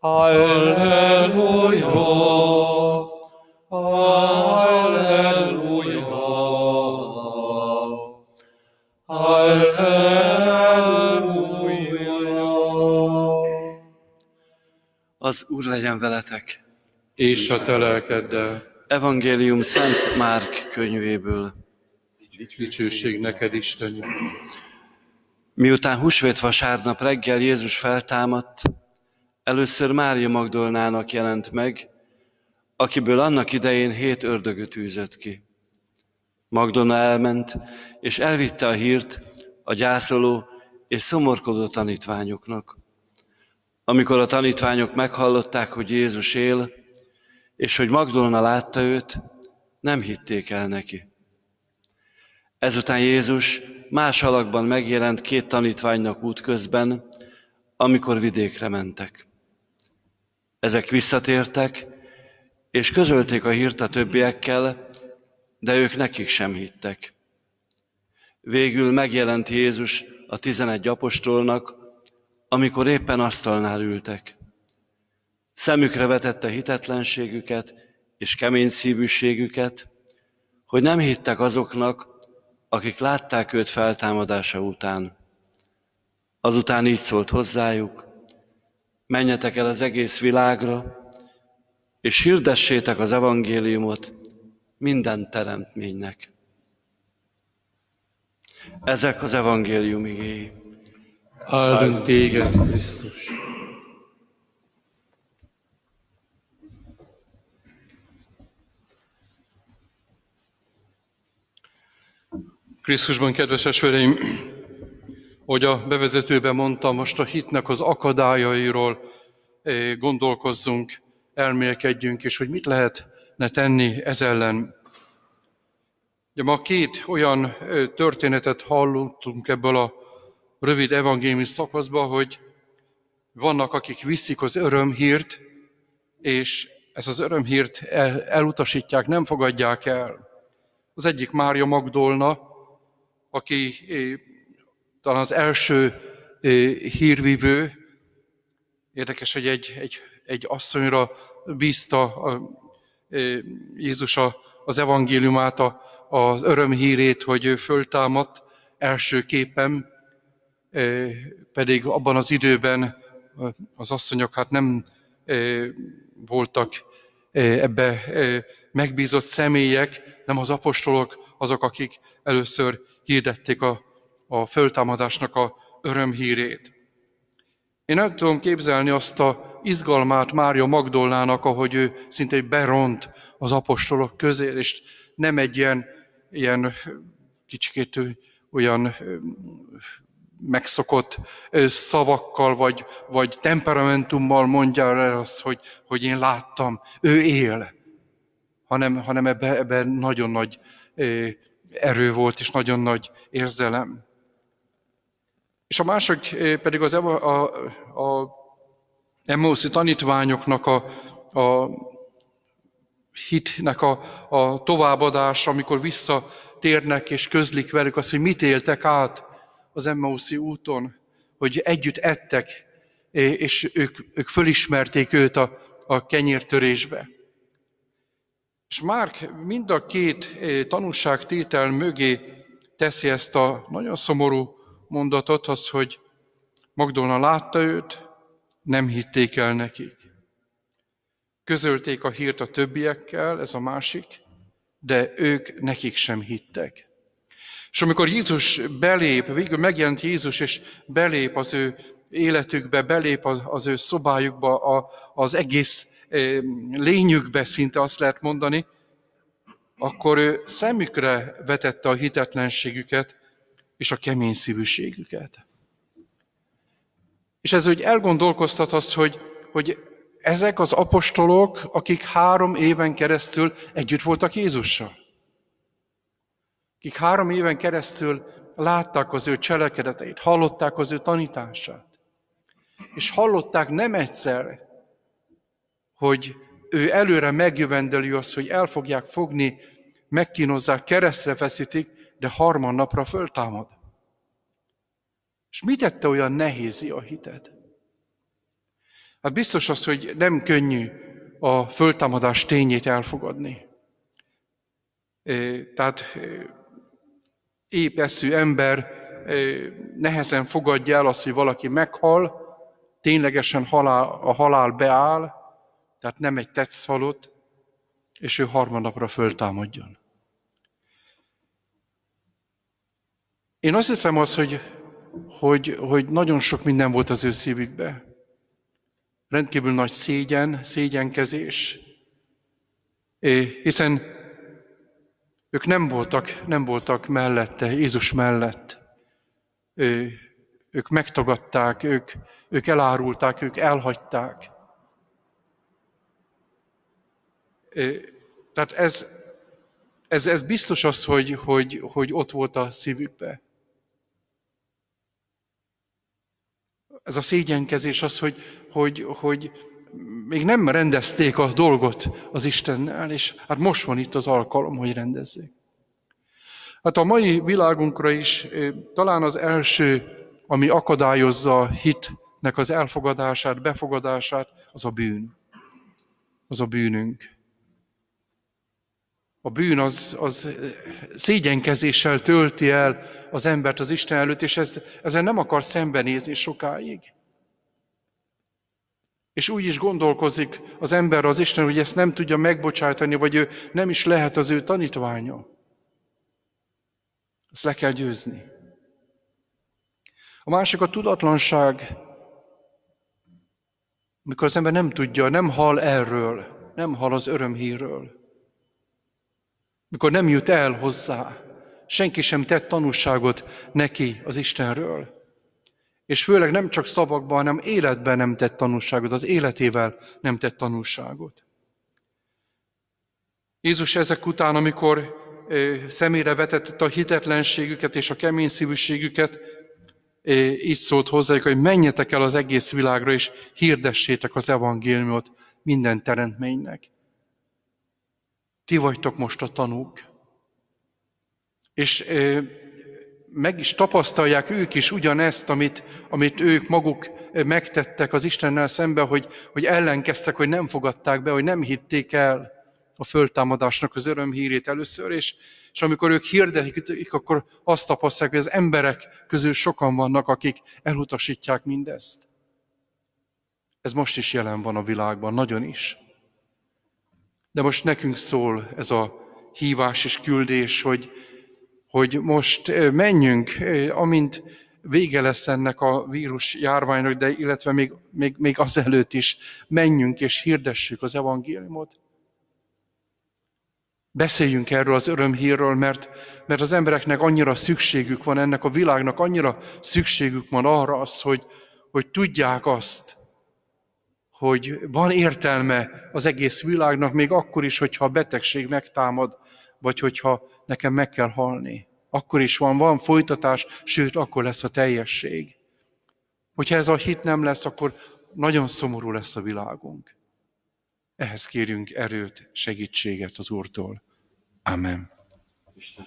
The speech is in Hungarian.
Halleluja! Halleluja! Halleluja! Az Úr legyen veletek. És a te lelkeddel. Evangélium Szent Márk könyvéből. Dicsőség neked, Istenünk. Miután húsvét vasárnap reggel Jézus feltámadt, először Mária Magdolnának jelent meg, akiből annak idején hét ördögöt űzött ki. Magdolna elment, és elvitte a hírt a gyászoló és szomorkodó tanítványoknak. Amikor a tanítványok meghallották, hogy Jézus él, és hogy Magdolna látta őt, nem hitték el neki. Ezután Jézus más alakban megjelent két tanítványnak útközben, amikor vidékre mentek. Ezek visszatértek, és közölték a hírt a többiekkel, de ők nekik sem hittek. Végül megjelent Jézus a tizenegy apostolnak, amikor éppen asztalnál ültek. Szemükre vetette hitetlenségüket és kemény szívűségüket, hogy nem hittek azoknak, akik látták őt feltámadása után. Azután így szólt hozzájuk, menjetek el az egész világra, és hirdessétek az evangéliumot minden teremtménynek. Ezek az evangélium igéi. Áldunk téged, Krisztus. Krisztusban, kedves esvereim, hogy a bevezetőben mondtam, most a hitnek az akadályairól eh, gondolkozzunk, elmélkedjünk, és hogy mit lehetne tenni ez ellen. Ugye ma két olyan eh, történetet hallottunk ebből a rövid evangéliumi szakaszba, hogy vannak, akik viszik az örömhírt, és ezt az örömhírt el, elutasítják, nem fogadják el. Az egyik Mária Magdolna, aki eh, talán az első hírvivő, érdekes, hogy egy, egy, egy asszonyra bízta a, Jézus a, az evangéliumát, a, az örömhírét, hogy ő föltámadt első képen, pedig abban az időben az asszonyok hát nem voltak ebbe megbízott személyek, nem az apostolok azok, akik először hirdették a, a föltámadásnak a örömhírét. Én el tudom képzelni azt a izgalmát Mária Magdolnának, ahogy ő szinte beront az apostolok közé, és nem egy ilyen, ilyen kicsikét olyan megszokott szavakkal, vagy, vagy temperamentummal mondja el azt, hogy, hogy én láttam, ő él, hanem, hanem ebben ebbe nagyon nagy erő volt, és nagyon nagy érzelem. És a másik pedig az a, a, a Emmauszi tanítványoknak a, a hitnek a, a továbbadása, amikor visszatérnek és közlik velük azt, hogy mit éltek át az Emmauszi úton, hogy együtt ettek, és ők, ők fölismerték őt a, a kenyértörésbe. És Márk mind a két tanúságtétel mögé teszi ezt a nagyon szomorú mondatot, az, hogy Magdolna látta őt, nem hitték el nekik. Közölték a hírt a többiekkel, ez a másik, de ők nekik sem hittek. És amikor Jézus belép, végül megjelent Jézus, és belép az ő életükbe, belép az ő szobájukba, az egész lényükbe szinte azt lehet mondani, akkor ő szemükre vetette a hitetlenségüket és a kemény szívűségüket. És ez úgy elgondolkoztat azt, hogy, hogy ezek az apostolok, akik három éven keresztül együtt voltak Jézussal. Akik három éven keresztül látták az ő cselekedeteit, hallották az ő tanítását. És hallották nem egyszer, hogy ő előre megjövendeli azt, hogy el fogják fogni, megkínozzák, keresztre feszítik, de harmadnapra föltámad. És mit tette olyan nehézi a hitet? Hát biztos az, hogy nem könnyű a föltámadás tényét elfogadni. Tehát épp eszű ember nehezen fogadja el azt, hogy valaki meghal, ténylegesen halál, a halál beáll, tehát nem egy tetszhalott, és ő harmadnapra föltámadjon. Én azt hiszem az, hogy, hogy, hogy nagyon sok minden volt az ő szívükbe. Rendkívül nagy szégyen, szégyenkezés, hiszen ők nem voltak, nem voltak mellette, Jézus mellett. Ők megtagadták, ők, ők elárulták, ők elhagyták. Tehát ez, ez, ez biztos az, hogy, hogy, hogy ott volt a szívükbe. Ez a szégyenkezés az, hogy, hogy, hogy még nem rendezték a dolgot az Istennel, és hát most van itt az alkalom, hogy rendezzék. Hát a mai világunkra is talán az első, ami akadályozza a hitnek az elfogadását, befogadását, az a bűn. Az a bűnünk. A bűn az, az szégyenkezéssel tölti el az embert az Isten előtt, és ez, ezzel nem akar szembenézni sokáig. És úgy is gondolkozik az ember az Isten, hogy ezt nem tudja megbocsájtani, vagy ő nem is lehet az ő tanítványa. Ezt le kell győzni. A másik a tudatlanság, amikor az ember nem tudja, nem hall erről, nem hall az örömhírről. Mikor nem jut el hozzá, senki sem tett tanúságot neki az Istenről. És főleg nem csak szavakban, hanem életben nem tett tanúságot, az életével nem tett tanúságot. Jézus ezek után, amikor szemére vetett a hitetlenségüket és a kemény szívűségüket, így szólt hozzájuk, hogy menjetek el az egész világra, és hirdessétek az evangéliumot minden teremtménynek. Ti vagytok most a tanúk. És meg is tapasztalják ők is ugyanezt, amit, amit ők maguk megtettek az Istennel szembe, hogy, hogy ellenkeztek, hogy nem fogadták be, hogy nem hitték el a föltámadásnak az örömhírét először, és, és amikor ők hirdetik, akkor azt tapasztalják, hogy az emberek közül sokan vannak, akik elutasítják mindezt. Ez most is jelen van a világban, nagyon is. De most nekünk szól ez a hívás és küldés, hogy, hogy most menjünk, amint vége lesz ennek a vírus járványnak, de illetve még, még, még azelőtt is menjünk és hirdessük az evangéliumot. Beszéljünk erről az örömhírről, mert, mert az embereknek annyira szükségük van, ennek a világnak annyira szükségük van arra az, hogy, hogy tudják azt, hogy van értelme az egész világnak, még akkor is, hogyha a betegség megtámad, vagy hogyha nekem meg kell halni. Akkor is van, van folytatás, sőt, akkor lesz a teljesség. Hogyha ez a hit nem lesz, akkor nagyon szomorú lesz a világunk. Ehhez kérjünk erőt, segítséget az Úrtól. Amen. Isten